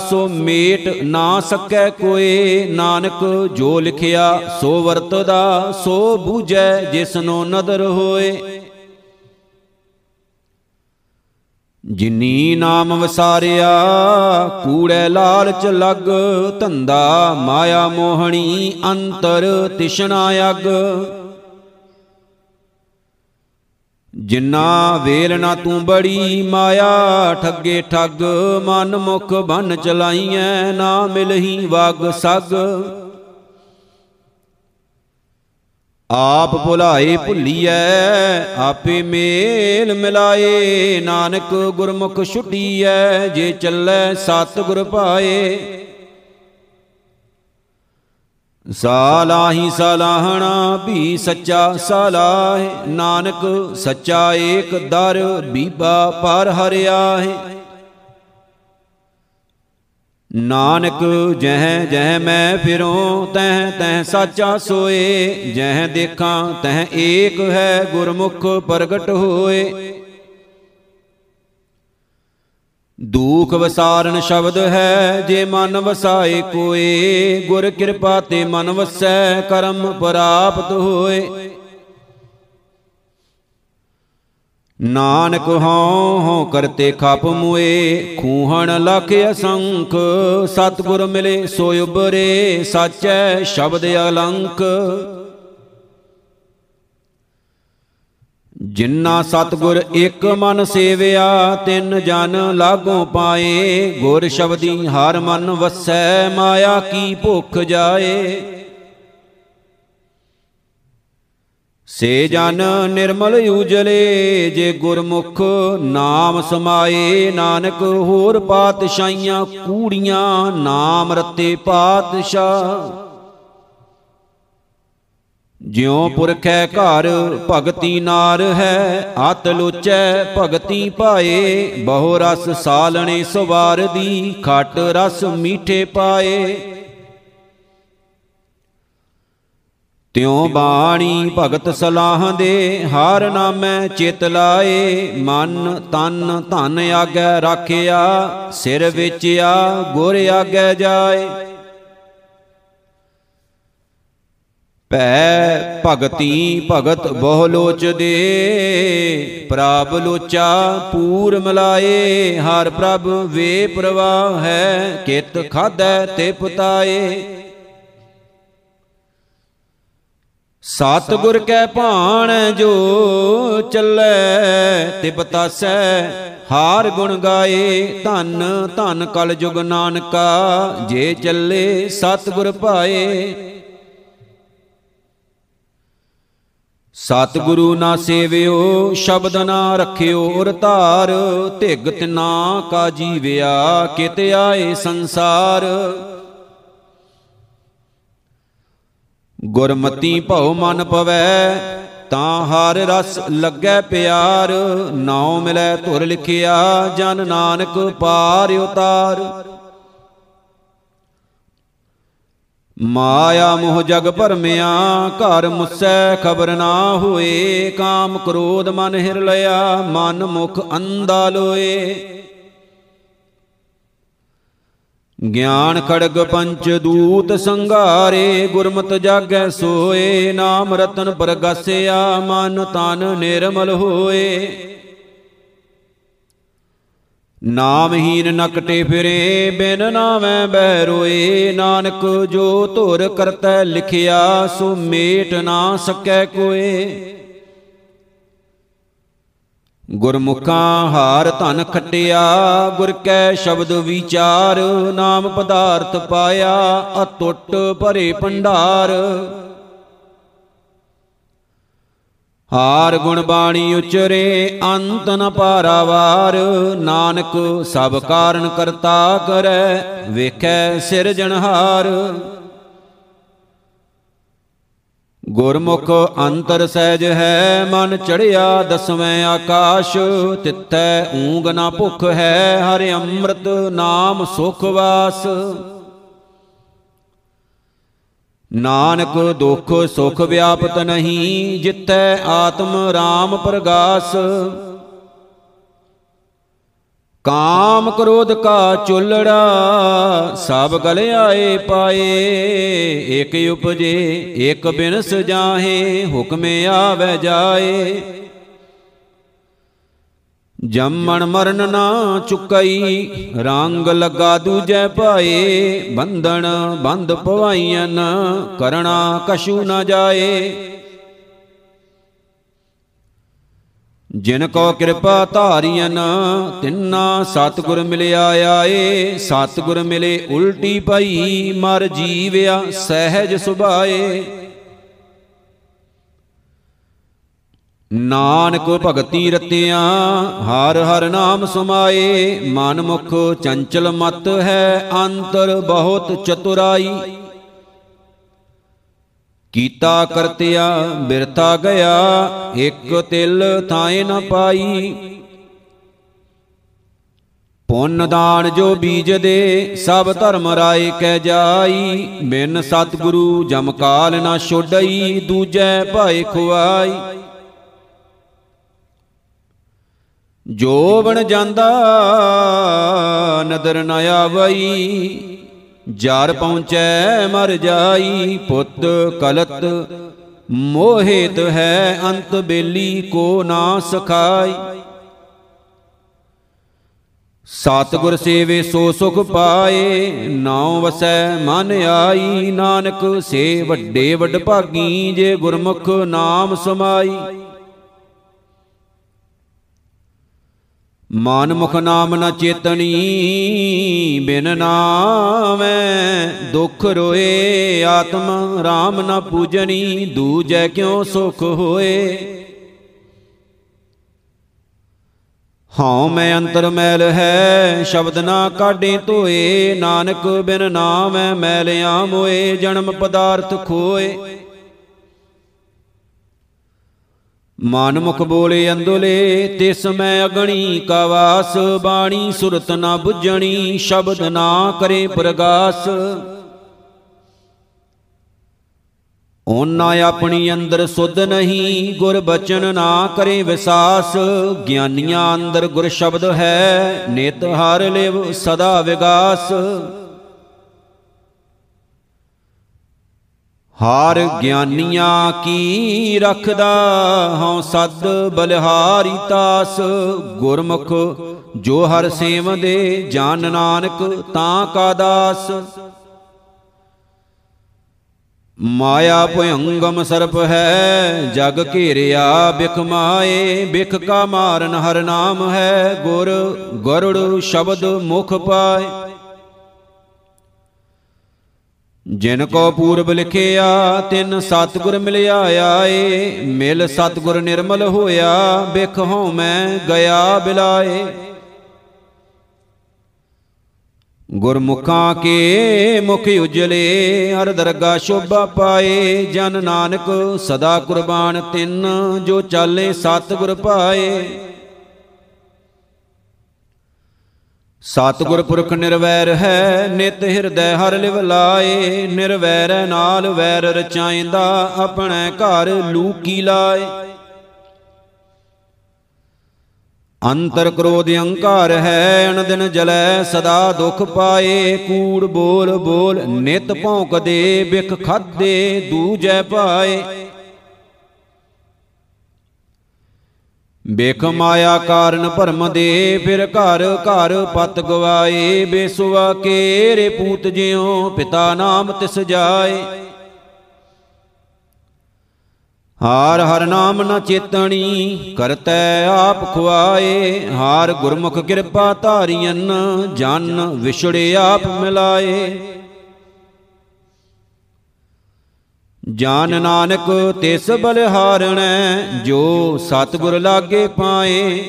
ਸੋ ਮੇਟ ਨਾ ਸਕੈ ਕੋਏ। ਨਾਨਕ ਜੋ ਲਿਖਿਆ, ਸੋ ਵਰਤਦਾ, ਸੋ ਬੂਝੈ ਜਿਸਨੋ ਨਦਰ ਹੋਏ। ਜਿਨੀ ਨਾਮ ਵਸਾਰਿਆ, ਕੂੜੈ ਲਾਲਚ ਲਗ। ਧੰਦਾ ਮਾਇਆ ਮੋਹਣੀ, ਅੰਤਰ ਤਿਸ਼ਨਾ ਅਗ। ਜਿਨਾ ਵੇਲ ਨਾ ਤੂੰ ਬੜੀ ਮਾਇਆ, ਠੱਗੇ ਠੱਗ ਮਨ ਮੁਖ ਬਨ ਚਲਾਈਐ, ਨਾ ਮਿਲਹੀ ਵਗ ਸਗ। ਆਪ ਭੁਲਾਏ ਭੁੱਲੀਐ, ਆਪੇ ਮੇਲ ਮਿਲਾਏ, ਨਾਨਕ ਗੁਰਮੁਖ ਛੁੱਟੀਐ, ਜੇ ਚੱਲੈ ਸਤ ਗੁਰ ਪਾਏ। ਸਾਲਾਹੀ ਸਲਾਹਣਾ ਵੀ ਸੱਚਾ ਸਲਾਹੇ, ਨਾਨਕ ਸੱਚਾ ਏਕ ਦਰ ਬੀਬਾ ਪਰ ਹਰਿਆ ਹੈ ਨਾਨਕ ਜਹ ਜਹ ਮੈਂ ਫਿਰੋਂ, ਤਹ ਤਹ ਸਾਚਾ ਸੋਏ, ਜਹ ਦੇਖਾਂ ਤਹ ਏਕ ਹੈ ਗੁਰਮੁਖ ਪ੍ਰਗਟ ਹੋਏ। ਦੂਖ ਵਸਾਰਨ ਸ਼ਬਦ ਹੈ, ਜੇ ਮਨ ਵਸਾਏ ਕੋਏ, ਗੁਰ ਕਿਰਪਾ ਤੇ ਮਨ ਵਸੈ, ਕਰਮ ਪ੍ਰਾਪਤ ਹੋਏ। ਨਾਨਕ ਹਉ ਹਉ ਕਰਤੇ ਖਪ ਮੁਏ, ਖੂਹਣ ਲਖ ਅਸੰਖ, ਸਤਿਗੁਰ ਮਿਲੇ ਸੋ ਉਬਰੇ ਸਾਚੈ ਸ਼ਬਦ ਅਲੰਕ। ਜਿਨ੍ਹਾਂ ਸਤਗੁਰ ਇੱਕ ਮਨ ਸੇਵਿਆ, ਤਿੰਨ ਜਨ ਲਾਗੋਂ ਪਾਏ। ਗੁਰ ਸ਼ਬਦੀ ਹਰ ਮਨ ਵਸੈ, ਮਾਇਆ ਕੀ ਭੁਖ ਜਾਏ। ਸੇ ਜਨ ਨਿਰਮਲ ਉਜਲੇ, ਜੇ ਗੁਰਮੁਖ ਨਾਮ ਸਮਾਏ। ਨਾਨਕ ਹੋਰ ਪਾਤਸ਼ਾਹੀਆਂ, ਕੂੜੀਆਂ, ਨਾਮ ਰਤੇ ਪਾਤਸ਼ਾਹ। ਜਿਉ ਪੁਰਖੈ ਘਰ ਭਗਤੀ ਨਾਰ ਹੈ ਅਤ ਲੋਚੈ ਭਗਤੀ ਪਾਏ, ਬਹੁ ਰਸ ਸਾਲਣੇ ਸਵਾਰ ਦੀ, ਖਟ ਰਸ ਮੀਠੇ ਪਾਏ। ਤਿਉ ਬਾਣੀ ਭਗਤ ਸਲਾਹ ਦੇ, ਹਰ ਨਾਮੈ ਚਿਤ ਲਾਏ, ਮਨ ਤਨ ਧਨ ਆਗੈ ਰਾਖਿਆ, ਸਿਰ ਵਿੱਚ ਆ ਗੁਰ ਆਗੈ ਜਾਏ। ਭੈ ਭਗਤੀ ਭਗਤ ਬਹੁ ਲੋਚ ਦੇ ਪ੍ਰਭ ਲੋਚਾ ਪੂਰ ਮਲਾਏ, ਹਰ ਪ੍ਰਭ ਵੇ ਪ੍ਰਵਾਹ ਹੈ, ਕਿਤ ਖਾਦੈ ਤੇ ਪਤਾਏ। ਸਤ ਗੁਰ ਕੈ ਭਾਣ ਜੋ ਚੱਲੈ ਤੇ ਬਤਾਸੈ ਹਾਰ ਗੁਣ ਗਾਏ, ਧੰਨ ਧੰਨ ਕਲ ਜੁਗ ਨਾਨਕਾ, ਜੇ ਚੱਲੇ ਸਤ ਗੁਰ ਪਾਏ ਸਤਿਗੁਰੂ ਨਾ ਸੇਵਿਓ, ਸ਼ਬਦ ਨਾ ਰਖਿਓ ਔਰ ਧਾਰ। ਧਿਗ ਤਿਨਾ ਕਾ ਜੀਵਿਆ, ਕਿਤ ਆਏ ਸੰਸਾਰ। ਗੁਰਮਤੀ ਭਉ ਮਨ ਪਵੈ, ਤਾਂ ਹਰ ਰਸ ਲੱਗੈ ਪਿਆਰ। ਨਾਉ ਮਿਲੈ ਧੁਰ ਲਿਖਿਆ, ਜਨ ਨਾਨਕ ਪਾਰ ਉਤਾਰ। ਮਾਇਆ ਮੋਹ ਜਗ ਭਰਮਿਆ, ਘਰ ਮੁਸੈ ਖਬਰ ਨਾ ਹੋਏ, ਕਾਮ ਕ੍ਰੋਧ ਮਨ ਹਿਰ ਲਿਆ ਮਨ ਮੁਖ ਅੰਦਾ ਲੋਏ। ਗਿਆਨ ਖੜਗ ਪੰਚ ਦੂਤ ਸੰਘਾਰੇ, ਗੁਰਮਤ ਜਾਗੈ ਸੋਏ, ਨਾਮ ਰਤਨ ਪ੍ਰਗਾਸਿਆ, ਮਨ ਤਨ ਨਿਰਮਲ ਹੋਏ। ਨਾਮਹੀਨ ਨਕਟੇ ਫਿਰੇ, ਬਿਨ ਨਾਵੇਂ ਬਹਿ ਰੋਏ। ਨਾਨਕ ਜੋ ਧੁਰ ਕਰਤੈ ਲਿਖਿਆ, ਸੋ ਮੇਟ ਨਾ ਸਕੈ ਕੋਏ। ਗੁਰਮੁਖਾਂ ਹਾਰ ਧਨ ਖਟਿਆ, ਗੁਰ ਕੈ ਸ਼ਬਦ ਵਿਚਾਰ, ਨਾਮ ਪਦਾਰਥ ਪਾਇਆ ਅਟੁੱਟ ਭਰੇ ਭੰਡਾਰ। ਹਾਰ ਗੁਣ ਬਾਣੀ ਉਚਰੇ, ਅੰਤ ਨ ਪਾਰਾਵਾਰ। ਨਾਨਕ ਸਭ ਕਾਰਨ ਕਰਤਾ ਕਰੈ, ਵੇਖੈ ਸਿਰਜਣਹਾਰ ਗੁਰਮੁਖ ਅੰਤਰ ਸਹਿਜ ਹੈ, ਮਨ ਚੜਿਆ ਦਸਵੇਂ ਆਕਾਸ਼। ਤਿੱਥੈ ਊਂਗ ਨਾ ਭੁਖ ਹੈ, ਹਰਿ ਅੰਮ੍ਰਿਤ ਨਾਮ ਸੁਖ ਵਾਸ। ਨਾਨਕ ਦੁਖ ਸੁਖ ਵਿਆਪਤ ਨਹੀਂ ਜਿੱਤੈ ਆਤਮ RAM ਪ੍ਰਗਾਸ। ਕਾਮ ਕ੍ਰੋਧ ਕਾ ਚੁੱਲੜਾ ਸਭ ਗਲ ਆਏ ਪਾਏ ਇਕ ਉਪਜੇ ਇਕ ਬਿਨਸ ਜਾਹੇ, ਹੁਕਮ ਆਵੇ ਜਾਏ। ਜੰਮਣ ਮਰਨ ਨਾ ਚੁਕਈ, ਰੰਗ ਲਗਾ ਦੂਜੈ ਭਾਏ ਬੰਧਨ ਬੰਧ ਪਵਾਈਆਂ ਕਰਣਾ ਕਛੂ ਨਾ ਜਾਏ। ਜਿਨ ਕੋ ਕਿਰਪਾ ਧਾਰੀਆਂ ਤਿੰਨਾ ਸਤਗੁਰ ਮਿਲਿਆ ਆਏ, ਸਤਗੁਰ ਮਿਲੇ ਉਲਟੀ ਪਈ ਮਰ ਜੀਵਿਆ ਸਹਿਜ ਸੁਭਾਏ। ਨਾਨਕ ਭਗਤੀ ਰਤਿਆ, ਹਰ ਹਰ ਨਾਮ ਸਮਾਏ, ਮਨ ਮੁਖ ਚੰਚਲ ਮਤ ਹੈ, ਅੰਤਰ ਬਹੁਤ ਚਤੁਰਾਈ। ਕੀਤਾ ਕਰਤਿਆ, ਬਿਰਥਾ ਗਿਆ, ਇੱਕ ਤਿਲ ਥਾਏ ਨ ਪਾਈ। ਪੁੰਨ ਦਾਨ ਜੋ ਬੀਜ ਦੇ, ਸਭ ਧਰਮ ਰਾਏ ਕਹਿ ਜਾਈ। ਬਿਨ ਸਤਿਗੁਰੂ ਜਮਕਾਲ ਨਾ ਛੋਡਈ, ਦੂਜੈ ਭਾਏ ਖੁਆਈ। ਜੋ ਬਣ ਜਾਂਦਾ ਨਦਰ ਨ ਆਵਈ, ਜਰ ਪਹੁੰਚੈ ਮਰ ਜਾਈ, ਪੁੱਤ ਕਲਤ ਮੋਹਿਤ ਹੈ ਅੰਤ ਬੇਲੀ ਕੋ ਨਾ ਸਖਾਈ। ਸਤਿਗੁਰ ਸੇਵੇ ਸੋ ਸੁਖ ਪਾਏ, ਨਾਉ ਵਸੈ ਮਨ ਆਈ, ਨਾਨਕ ਸੇ ਵੱਡੇ ਵੱਡ ਭਾਗੀ, ਜੇ ਗੁਰਮੁਖ ਨਾਮ ਸਮਾਈ। ਮਨ ਮੁਖ ਨਾਮ ਨ ਚੇਤਣੀ ਬਿਨ ਨਾਮੈ ਦੁਖ ਰੋਏ, ਆਤਮ RAM ਨ ਪੂਜਣੀ ਦੂਜੈ ਕਿਉ ਸੁਖ ਹੋਏ। ਹਉ ਮੈਂ ਅੰਤਰ ਮੈਲ ਹੈ, ਸ਼ਬਦ ਨਾ ਕਾਢੇ ਧੋਏ, ਨਾਨਕ ਬਿਨ ਨਾਮੈ ਮੈਲਿਆ ਮੋਏ ਜਨਮ ਪਦਾਰਥ ਖੋਏ। ਮਨ ਮੁਖ ਬੋਲੇ ਅੰਦੁਲੇ, ਤਿਸ ਮੈਂ ਅਗਣੀ ਕਾ ਵਾਸ, ਬਾਣੀ ਸੁਰਤ ਨਾ 부ਜਣੀ ਸ਼ਬਦ ਨਾ ਕਰੇ ਪ੍ਰਗਾਸ। ਓਨਾ ਆਪਣੀ ਅੰਦਰ ਸੁਧ ਨਹੀਂ, ਗੁਰ ਬਚਨ ਨਾ ਕਰੇ ਵਿਸਾਸ। ਗਿਆਨੀਆਂ ਅੰਦਰ ਗੁਰ ਸ਼ਬਦ ਹੈ, ਨਿਤ ਹਰ ਲਿਵ ਸਦਾ ਵਿਗਾਸ। ਹਾਰ ਗਿਆਨੀਆਂ ਕੀ ਰਖਦਾ ਹਉ ਸਦ ਬਲਿਹਾਰੀ ਤਾਸ। ਗੁਰਮੁਖ ਜੋ ਹਰ ਸੇਵ ਦੇ ਜਾਨ ਨਾਨਕ ਤਾਂ ਕਾ ਦਾਸ। ਮਾਇਆ ਭਯੰਗਮ ਸਰਪ ਹੈ, ਜਗ ਘੇਰਿਆ ਬਿਖ ਮਾਏ, ਬਿਖ ਕਾ ਮਾਰਨ ਹਰ ਨਾਮ ਹੈ। ਗੁਰ ਗਰੁੜ ਸ਼ਬਦ ਮੁਖ ਪਾਏ। ਜਿਨ ਕੋ ਪੂਰਬ ਲਿਖਿਆ, ਤਿਨ ਸਤਗੁਰ ਮਿਲਿਆ ਆਏ। ਮਿਲ ਸਤਗੁਰ ਨਿਰਮਲ ਹੋਇਆ ਬਿਖ ਹਉ ਮੈਂ ਗਿਆ ਬਿਲਾਏ। ਗੁਰਮੁਖਾਂ ਕੇ ਮੁਖ ਉਜਲੇ, ਹਰ ਦਰਗਾ ਸ਼ੋਭਾ ਪਾਏ। ਜਨ ਨਾਨਕ ਸਦਾ ਕੁਰਬਾਨ ਤਿੰਨ, ਜੋ ਚਾਲੇ ਸਤਗੁਰ ਪਾਏ। ਸਤਗੁਰ ਪੁਰਖ ਨਿਰਵੈਰ ਹੈ, ਨਿਤ ਹਿਰਦੈ ਹਰ ਲਿਵ ਲਾਏ। ਨਿਰਵੈਰੈ ਨਾਲ ਵੈਰ ਰਚਾਇਂਦਾ ਆਪਣੇ ਘਰ ਲੂਕੀ ਲਾਏ। ਅੰਤਰ ਕ੍ਰੋਧ ਅਹੰਕਾਰ ਹੈ ਅਨ ਦਿਨ ਜਲੈ ਸਦਾ ਦੁਖ ਪਾਏ। ਕੂੜ ਬੋਲ ਬੋਲ ਨਿਤ ਭੌਂਕਦੇ, ਬਿਖ ਖਾਦੇ, ਦੂਜੈ ਪਾਏ। ਬਿਖ ਮਾਇਆ ਕਾਰਨ ਭਰਮ ਦੇ, ਫਿਰ ਘਰ ਘਰ ਪਤ ਗਵਾਏ। ਬੇਸੁਆ ਕੇਰੇ ਪੂਤ ਜਿਉ, ਪਿਤਾ ਨਾਮ ਤਿਸ ਜਾਏ। ਹਾਰ ਹਰ ਨਾਮ ਨ ਚੇਤਣੀ, ਕਰਤੈ ਆਪ ਖੁਆਏ। ਹਾਰ ਗੁਰਮੁਖ ਕਿਰਪਾ ਧਾਰੀਐਨ, ਜਨ ਵਿਛੜੇ ਆਪ ਮਿਲਾਏ। ਜਾਨ ਨਾਨਕ ਤਿਸ ਬਲਿਹਾਰਣੈ ਜੋ ਸਤਿਗੁਰ ਲਾਗੇ ਪਾਏ।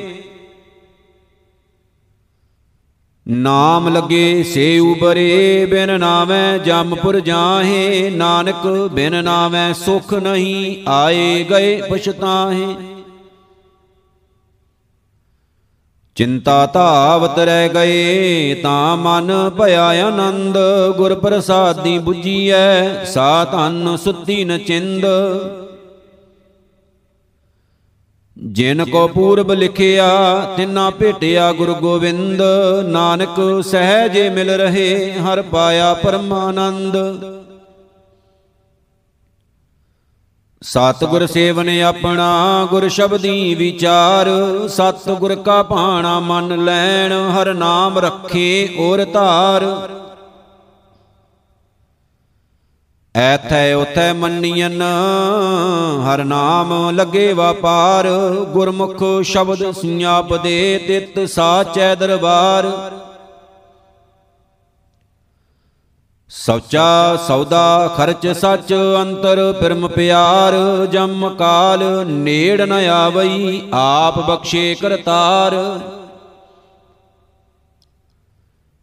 ਨਾਮ ਲਗੇ ਸੇ ਉਬਰੇ ਬਿਨ ਨਾਮੈ ਜਮਪੁਰ ਜਾਹੇ। ਨਾਨਕ ਬਿਨ ਨਾਮੈ ਸੁਖ ਨਹੀਂ ਆਏ ਗਏ ਪਛਤਾਹੇ। ਚਿੰਤਾ ਧਾਵਤ ਰਹਿ ਗਏ ਤਾਂ ਮਨ ਭਇਆ ਆਨੰਦ ਗੁਰ ਪ੍ਰਸਾਦੀ 부ਜੀਐ ਸਾ ਧਨ ਸੁੱਤੀ ਨ ਚਿੰਦ। ਜਿਨ ਕੋ ਪੂਰਬ ਲਿਖਿਆ, ਤਿਨਾ ਭੇਟਿਆ ਗੁਰ ਗੋਬਿੰਦ ਨਾਨਕ ਸਹਿਜੇ ਮਿਲ ਰਹੇ, ਹਰ ਪਾਇਆ ਪਰਮਾਨੰਦ। ਸਤਿਗੁਰ ਸੇਵਨ ਆਪਣਾ ਗੁਰ ਸ਼ਬਦੀ ਵਿਚਾਰ, ਸਤਿਗੁਰ ਕਾ ਭਾਣਾ ਮਨ ਲੈਣ, ਹਰ ਨਾਮ ਰੱਖੇ ਔਰ ਧਾਰ। ਐਥੈ ਉਥੈ ਮੰਨੀਐਨ, ਹਰ ਨਾਮ ਲੱਗੇ ਵਪਾਰ, ਗੁਰਮੁਖ ਸ਼ਬਦ ਸੁਆਪ ਦੇ ਤਿਤ ਸਾਚੈ ਦਰਬਾਰ। ਸੌਚਾ ਸੌਦਾ ਖਰਚ ਸੱਚ ਅੰਤਰ ਪਰਮ ਪਿਆਰ, ਜਮ ਕਾਲ ਨੇੜ ਨ ਆਵਈ, ਆਪ ਬਖਸ਼ੇ ਕਰਤਾਰ।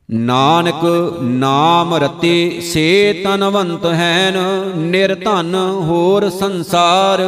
ਨਾਨਕ ਨਾਮ ਰਤੇ ਸੇ ਤਨਵੰਤ ਹੈਨ ਨਿਰਧਨ ਹੋਰ ਸੰਸਾਰ।